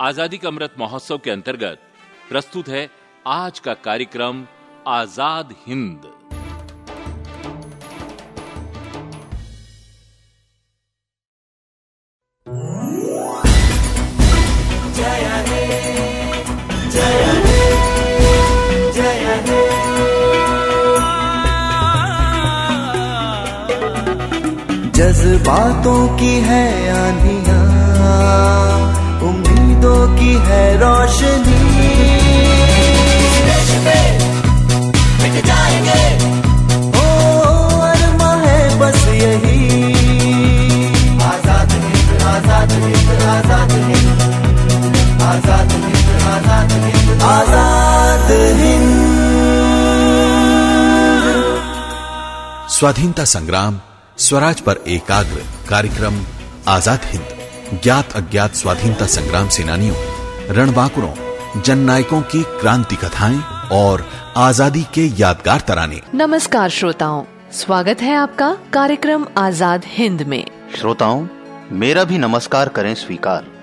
आज़ादी का अमृत महोत्सव के अंतर्गत प्रस्तुत है आज का कार्यक्रम आज़ाद हिंद। आज़ाद हिंद। आज़ाद हिंद। आज़ाद हिंद स्वाधीनता संग्राम। स्वराज पर एकाग्र कार्यक्रम आज़ाद हिंद ज्ञात अज्ञात स्वाधीनता संग्राम सेनानियों रणबांकुरों जन नायकों की क्रांति कथाएँ और आज़ादी के यादगार तराने। नमस्कार श्रोताओं स्वागत है आपका कार्यक्रम आज़ाद हिंद में। श्रोताओं मेरा भी नमस्कार करें स्वीकार।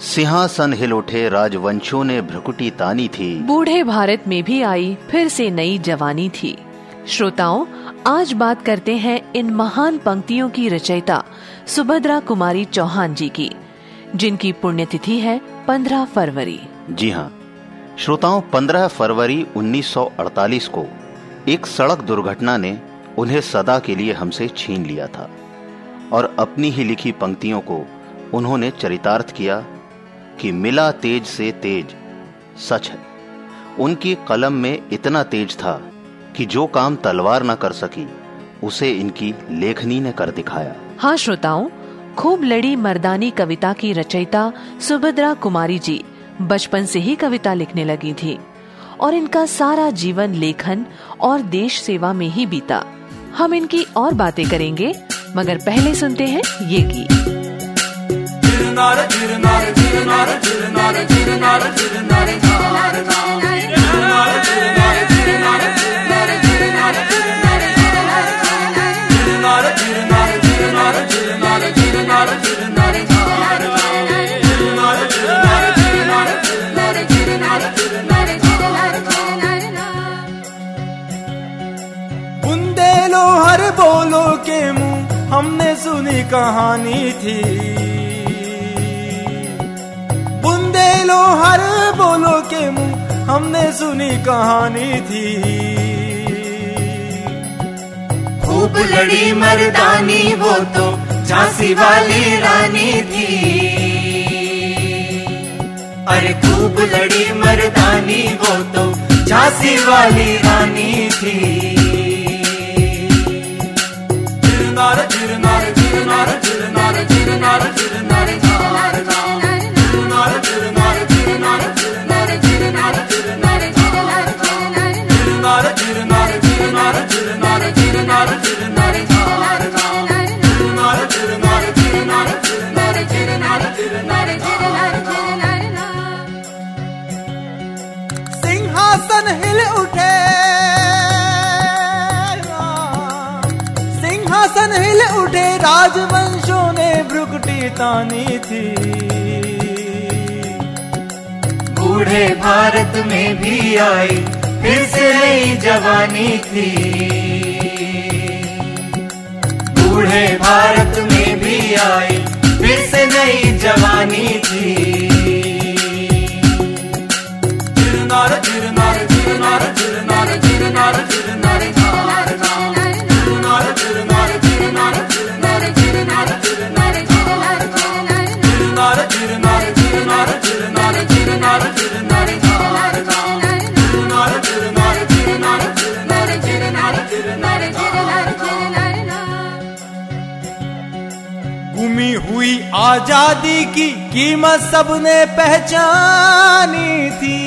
सिंहासन हिल उठे राजवंशों ने भ्रकुटी तानी थी। बूढ़े भारत में भी आई फिर से नई जवानी थी। श्रोताओं आज बात करते हैं इन महान पंक्तियों की रचयिता सुभद्रा कुमारी चौहान जी की जिनकी पुण्यतिथि है 15 फरवरी। जी हाँ। श्रोताओं 15 फरवरी 1948 को एक सड़क दुर्घटना ने उन्हें सदा के लिए हमसे छीन लिया था और अपनी ही लिखी पंक्तियों को उन्होंने चरितार्थ किया कि मिला तेज से तेज। सच है। उनकी कलम में इतना तेज था कि जो काम तलवार न कर सकी, उसे इनकी लेखनी ने कर दिखाया। हाँ श्रोताओं, खूब लड़ी मर्दानी कविता की रचयिता सुभद्रा कुमारी जी बचपन से ही कविता लिखने लगी थी और इनका सारा जीवन लेखन और देश सेवा में ही बीता। हम इनकी और बातें करेंगे, मगर पहले सुनते हैं ये गीत। हर बोलो के मुँह हमने सुनी कहानी थी बुंदेलो हर बोलो के मुँह, हमने सुनी कहानी थी। खूब लड़ी मर्दानी, वो तो झांसी वाली रानी थी। अरे खूब लड़ी मर्दानी, वो तो झांसी वाली रानी थी। भ्रुकुटी तानी थी। बूढ़े भारत में भी आई, फिर से नई जवानी थी। बूढ़े भारत में भी आई, फिर से नई जवानी थी। आज़ादी की कीमत सबने पहचानी थी।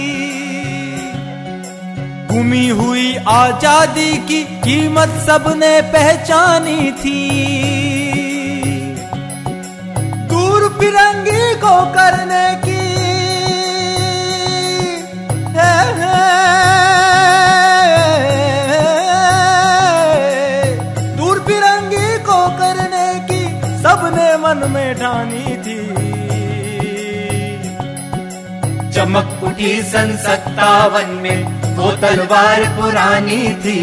गुमी हुई आज़ादी की कीमत सबने पहचानी थी। दूर फिरंगी को करने की चमक उठी सन सत्तावन में वो तलवार पुरानी थी।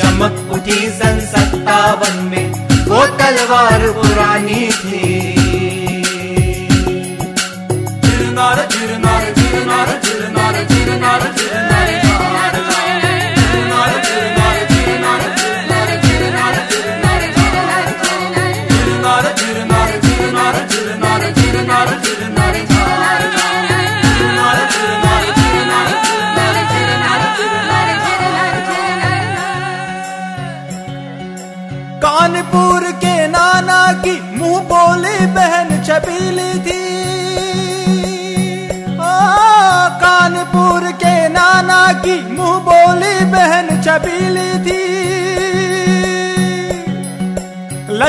चमक उठी सन सत्तावन में वो तलवार पुरानी थी। चिरनार चिरनार चिरनार चिरनार चिरनार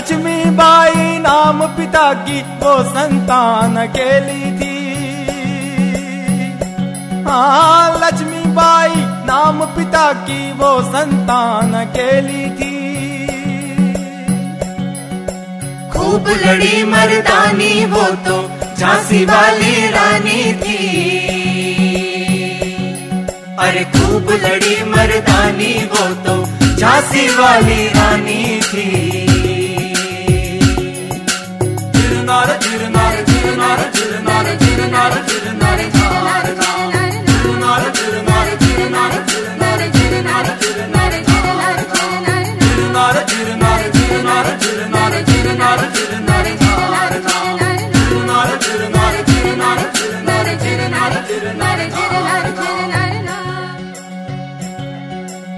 लक्ष्मी बाई नाम पिता की वो संतान अकेली थी हाँ लक्ष्मी बाई नाम पिता की वो संतान अकेली थी खूब लड़ी मर्दानी वो तो झांसी वाली रानी थी। अरे खूब लड़ी मर्दानी वो तो झांसी वाली रानी थी।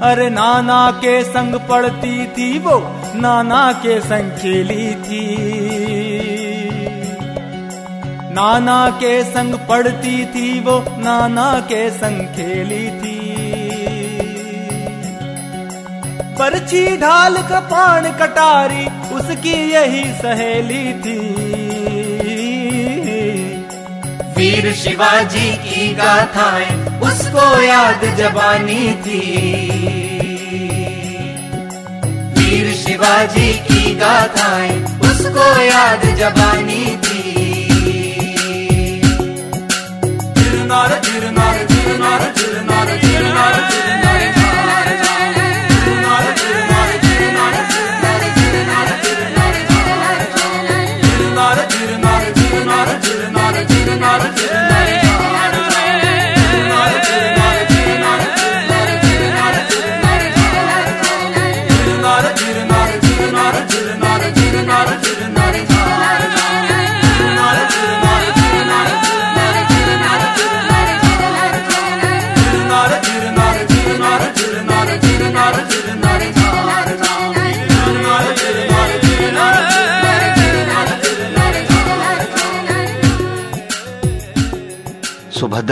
अरे नाना के संग पढ़ती थी वो नाना के संग खेली थी। नाना के संग पढ़ती थी वो, नाना के संग खेली थी। पर्ची ढाल कपान कटारी, उसकी यही सहेली थी। वीर शिवाजी की गाथाएँ, उसको याद जबानी थी। वीर शिवाजी की गाथाएँ, उसको याद जबानी थी। cırnar cırnar cırnar cırnar cırnar cırnar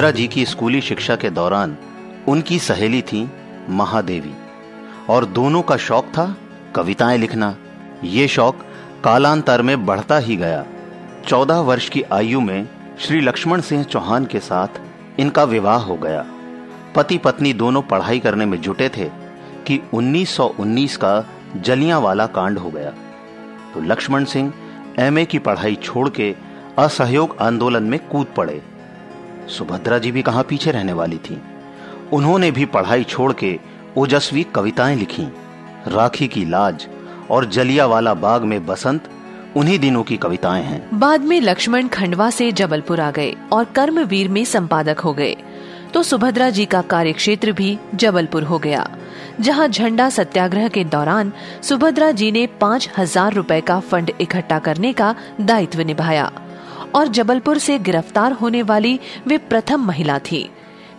Subhadra ji की स्कूली शिक्षा के दौरान उनकी सहेली थी महादेवी। और दोनों का शौक था कविताएँ लिखना। ये शौक कालांतर में बढ़ता ही गया। चौदह वर्ष की आयु में श्री लक्ष्मण सिंह चौहान के साथ इनका विवाह हो गया। पति पत्नी दोनों पढ़ाई करने में जुटे थे कि 1919 का जलियांवाला कांड हो गया। तो लक्ष्मण सिंह एमए की पढ़ाई छोड़ के असहयोग आंदोलन में कूद पड़े। सुभद्रा जी भी कहाँ पीछे रहने वाली थी। उन्होंने भी पढ़ाई छोड़ के ओजस्वी कविताएँ लिखी। राखी की लाज और जलियावाला बाग में बसंत उन्हीं दिनों की कविताएँ हैं। बाद में लक्ष्मण खंडवा से जबलपुर आ गए और कर्मवीर में संपादक हो गए। तो सुभद्रा जी का कार्यक्षेत्र भी जबलपुर हो गया, जहाँ झंडा सत्याग्रह के दौरान सुभद्रा जी ने पाँच हज़ार रूपए का फंड इकट्ठा करने का दायित्व निभाया। और जबलपुर से गिरफ़्तार होने वाली वे प्रथम महिला थी।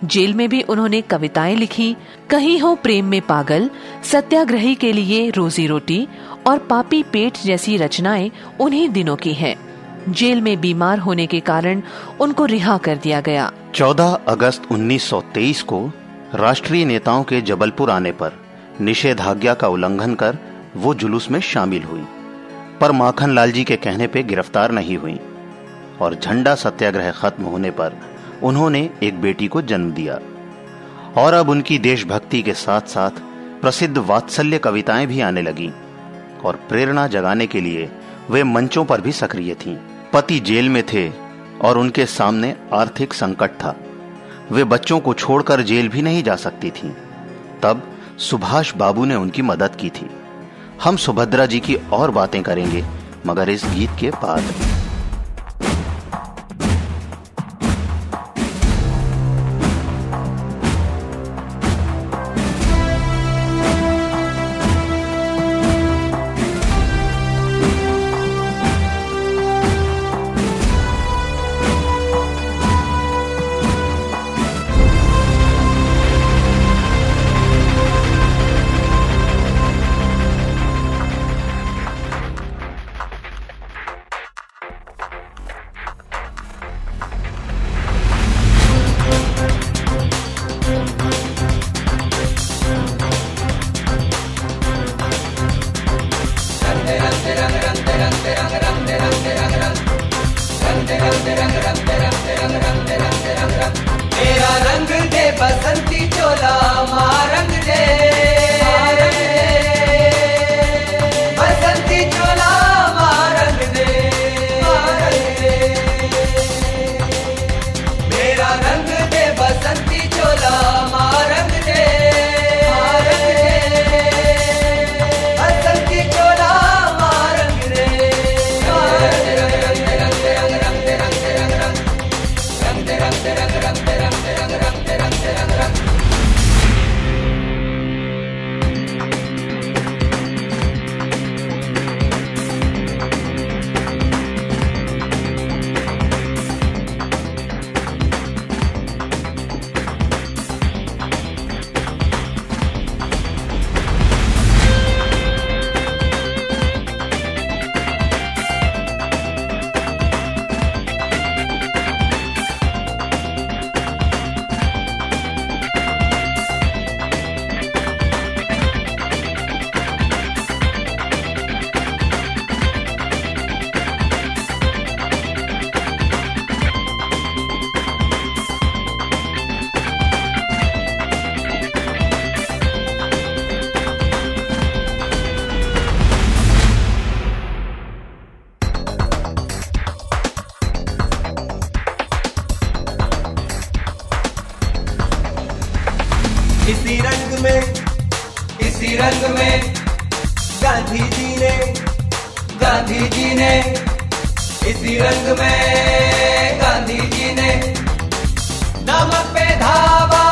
जेल में भी उन्होंने कविताएँ लिखी, कहीं हो प्रेम में पागल, सत्याग्रही के लिए रोजी रोटी और पापी पेट जैसी रचनाएँ उन्हीं दिनों की हैं। जेल में बीमार होने के कारण उनको रिहा कर दिया गया। 14 अगस्त 1923 को राष्ट्रीय नेताओं के जबलपुर आने पर निषेधाज्ञा का उल्लंघन कर वो जुलूस में शामिल हुई। पर माखन लाल जी के कहने पे गिरफ़्तार नहीं हुई। और झंडा सत्याग्रह खत्म होने पर उन्होंने एक बेटी को जन्म दिया और अब उनकी देशभक्ति के साथ साथ प्रसिद्ध वात्सल्य कविताएँ भी आने लगी और प्रेरणा जगाने के लिए वे मंचों पर भी सक्रिय थीं। पति जेल में थे और उनके सामने आर्थिक संकट था वे बच्चों को छोड़कर जेल भी नहीं जा सकती थीं। तब सुभाष बाबू ने उनकी मदद की थी हम सुभद्रा जी की और बातें करेंगे, मगर इस गीत के बाद तेरा रंग दे बसंती चोला माँ रंग दे। इसी रंग में, इसी रंग में गांधी जी ने गांधी जी ने इसी रंग में गांधी जी ने नमक पे धावा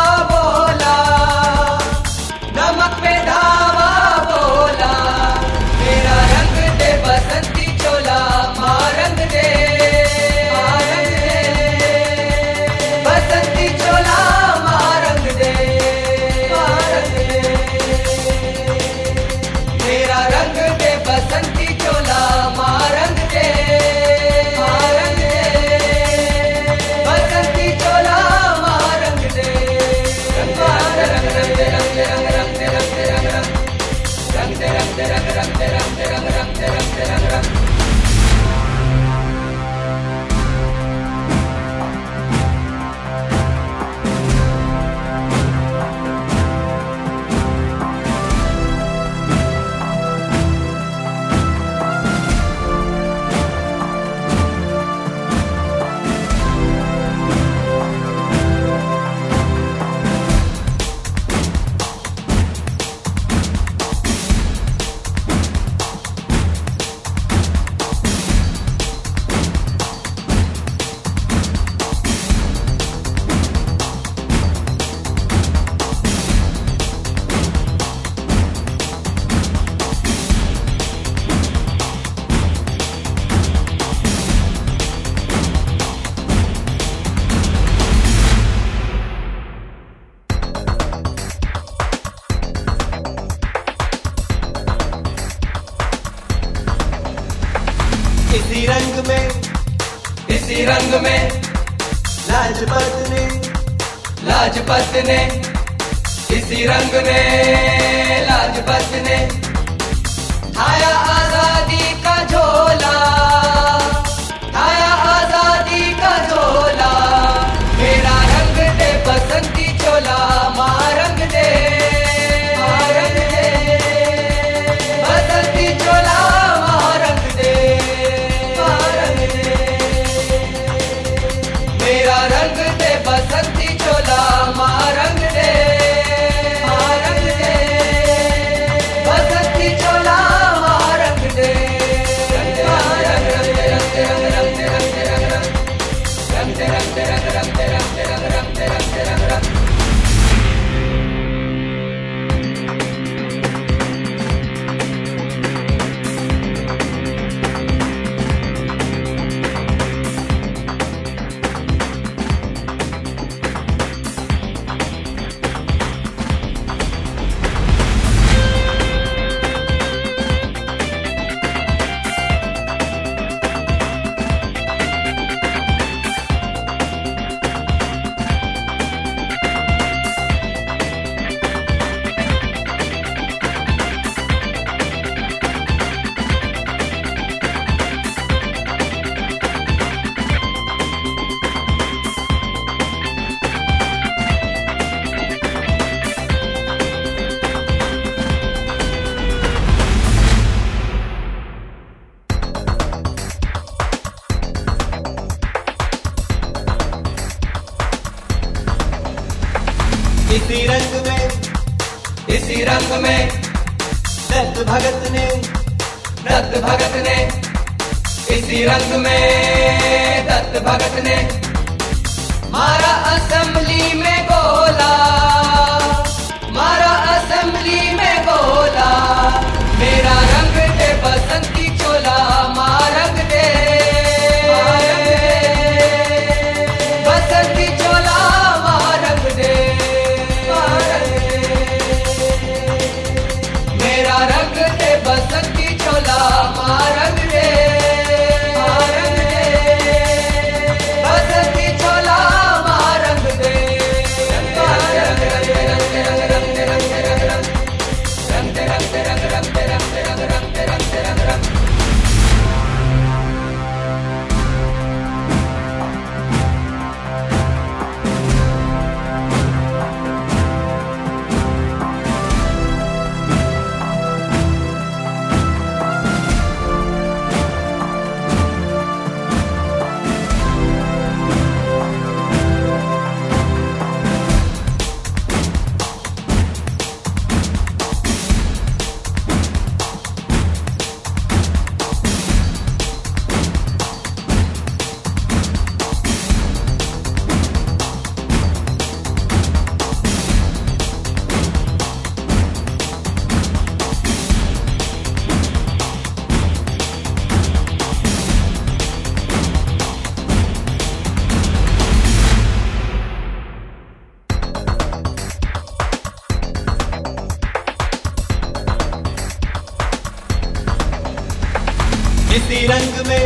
इसी रंग में,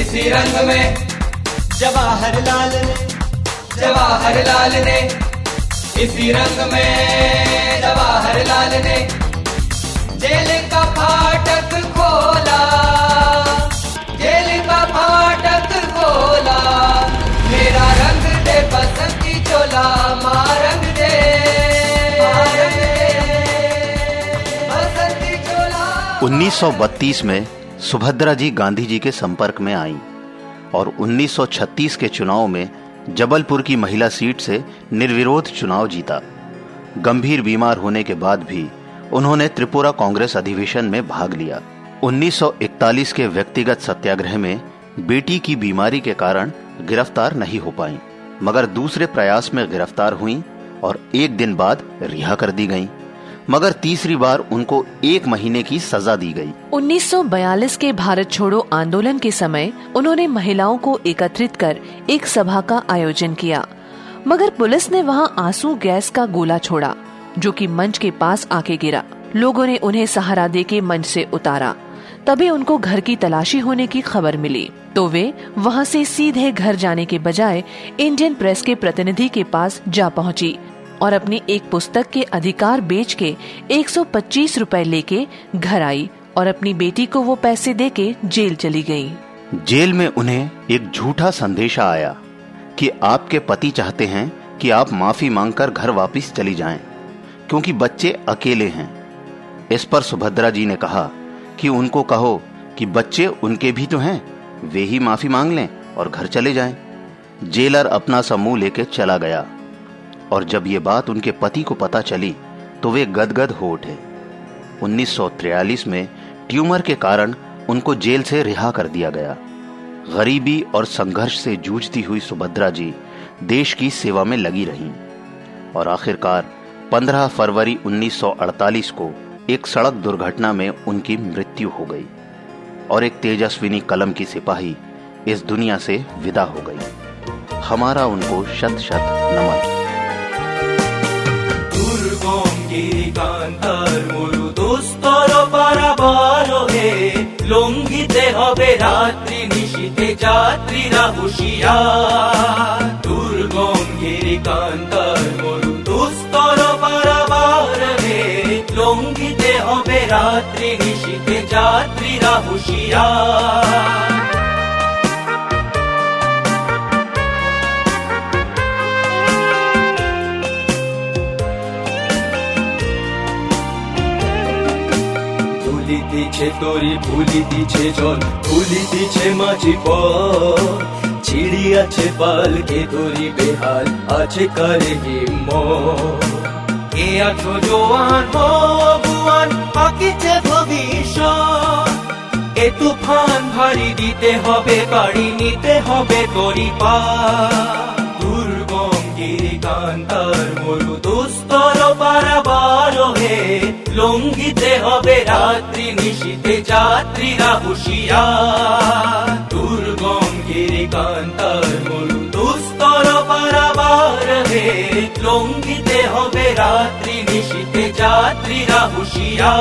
इसी रंग में जवाहरलाल ने जवाहरलाल ने, इसी रंग में जवाहरलाल ने, जेल का फाटक खोला, जेल का फाटक खोला, मेरा रंग दे बसंती चोला, मारंग दे 1932 में सुभद्रा जी गांधी जी के संपर्क में आईं और 1936 के चुनाव में जबलपुर की महिला सीट से निर्विरोध चुनाव जीता गंभीर बीमार होने के बाद भी उन्होंने त्रिपुरा कांग्रेस अधिवेशन में भाग लिया 1941 के व्यक्तिगत सत्याग्रह में बेटी की बीमारी के कारण गिरफ़्तार नहीं हो पाई, मगर दूसरे प्रयास में गिरफ़्तार हुई और एक दिन बाद रिहा कर दी गईं। मगर तीसरी बार उनको एक महीने की सजा दी गई। 1942 के भारत छोड़ो आंदोलन के समय उन्होंने महिलाओं को एकत्रित कर एक सभा का आयोजन किया। मगर पुलिस ने वहाँ आँसू गैस का गोला छोड़ा, जो कि मंच के पास आके गिरा। लोगों ने उन्हें सहारा दे के मंच से उतारा। तभी उनको घर की तलाशी होने की खबर मिली। तो वे वहाँ से सीधे घर जाने के बजाय इंडियन प्रेस के प्रतिनिधि के पास जा पहुँची। और अपनी एक पुस्तक के अधिकार बेच के 125 रुपए लेके घर आई और अपनी बेटी को वो पैसे देके जेल चली गई। जेल में उन्हें एक झूठा संदेशा आया कि आपके पति चाहते हैं कि आप माफ़ी मांगकर घर वापस चली जाएँ, क्योंकि बच्चे अकेले हैं। इस पर सुभद्रा जी ने कहा कि उनको कहो कि बच्चे उनके भी तो हैं वे ही माफ़ी मांग लें और घर चले जाएँ। जेलर अपना समूह लेके चला गया। और जब ये बात उनके पति को पता चली तो वे गदगद हो उठे। 1943 में ट्यूमर के कारण उनको जेल से रिहा कर दिया गया। गरीबी और संघर्ष से जूझती हुई सुभद्रा जी देश की सेवा में लगी रहीं। और आखिरकार 15 फरवरी 1948 को एक सड़क दुर्घटना में उनकी मृत्यु हो गई और एक तेजस्विनी कलम की सिपाही इस दुनिया से विदा हो गई। हमारा उनको शत शत नमन। দুর্গম গিরিকান্তার মরু দুস্তর পারাবার হে লঙ্ঘিতে হবে রাত্রি নিশীতে যাত্রীরা হুশিয়ার। দুর্গম গিরিকান্তার মরু দুস্তর পারাবার হে লঙ্ঘিতে হবে রাত্রি নিশীতে যাত্রীরা হুশিয়ার। ভুলিতেছে তরি ভুলিতেছে জল ভুলিতেছে মাঝি পথ। চিড়ি আছে পালকে তোরি বেহাল, আছে করে হিম্মত। কে আছো জোয়ান ভগবান পাকিছে এ তুফান ভারী দিতে হবে বাড়ি নিতে হবে তরি পা। দুর্গম গিরিকান্তার মরু দুস্তর পারাবার হে লঙ্ঘিতে হবে রাত্রি নিশীতে যাত্রীরা হুশিয়া দুর্গম গিরিকান্তার মরু দুস্তর পারাবার হে লঙ্ঘিতে হবে রাত্রি নিশীতে যাত্রীরা হুশিয়া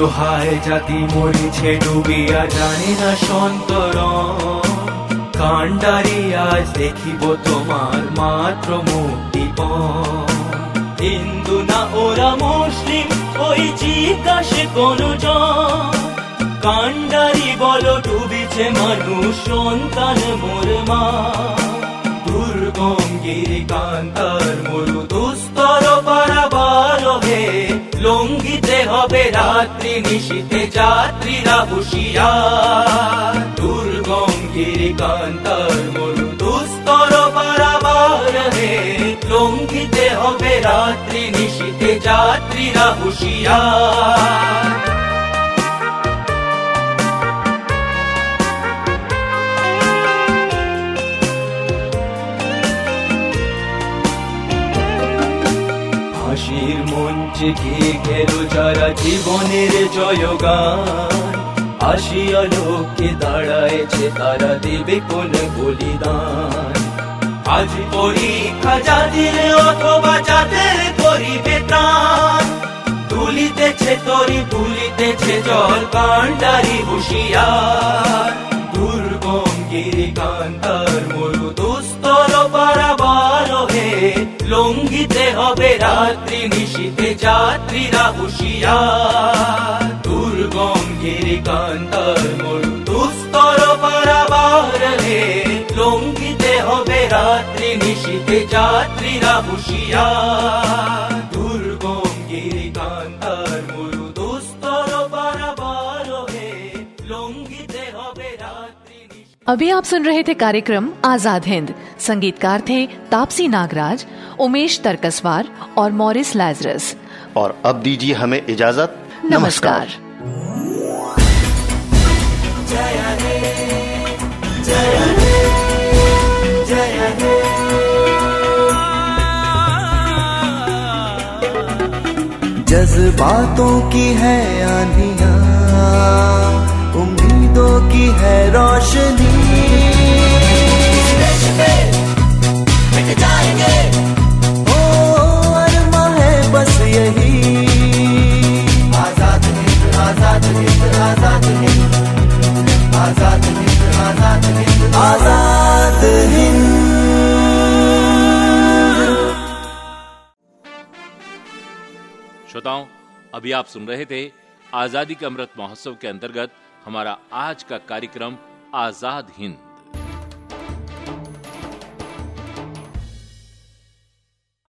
অসহায় জাতি মরিছে ডুবিয়া জানে না সন্তর কাণ্ডারি আজ দেখিব তোমার মাত্র মুক্তি হিন্দু না ওরা মুসলিম, ওই জিজ্ঞাসে কোন কাণ্ডারি বলো, ডুবিছে মানুষ সন্তান মোর মা দুর্গম গিরিকান্তার মরু দুস্তর পারাবার লঙ্গিতে হবে রাত্রি নিশিতে যাত্রীরা হুশিয়া দুর্গম গিরিকান্তার মরু দুস্তর পারাবার হে লঙ্গিতে হবে রাত্রি নিশিতে যাত্রীরা হুশিয়া মঞ্চে গিয়ে যারা জীবনের জয়গান। আসিয়া লোককে দাঁড়ায়ছে তারা দেবে কোন বলিদান। আজ পরীক্ষা যাদের অথবা যাদের করিবে তুলিতেছে তরি তুলিতেছে জল, কাণ্ডারি হুশিয়ার। দুর্গম গিরিকান্তার মরু দুস্তর লঙ্ঘিতে হবে রাত্রি নিশীতে যাত্রীরা হুশিয়ার দুর্গম গিরিকান্তার মরু দুস্তর পারাবার হে লঙ্ঘিতে হবে রাত্রি নিশীতে যাত্রীরা হুশিয়ার দুর্গম গিরিকান্তার মরু দুস্তর পারাবার হে লঙ্ঘিতে হবে রাত্রি নিশীতে अभी आप सुन रहे थे कार्यक्रम आजाद हिंद संगीतकार थे तापसी नागराज उमेश तरकसवार और मॉरिस लाजरस। और अब दीजिए हमें इजाज़त। नमस्कार। जज्बातों की है आंधिया उम्मीदों की है रोशनी। श्रोताओं, अभी आप सुन रहे थे आज़ादी के अमृत महोत्सव के अंतर्गत हमारा आज का कार्यक्रम आज़ाद हिंद।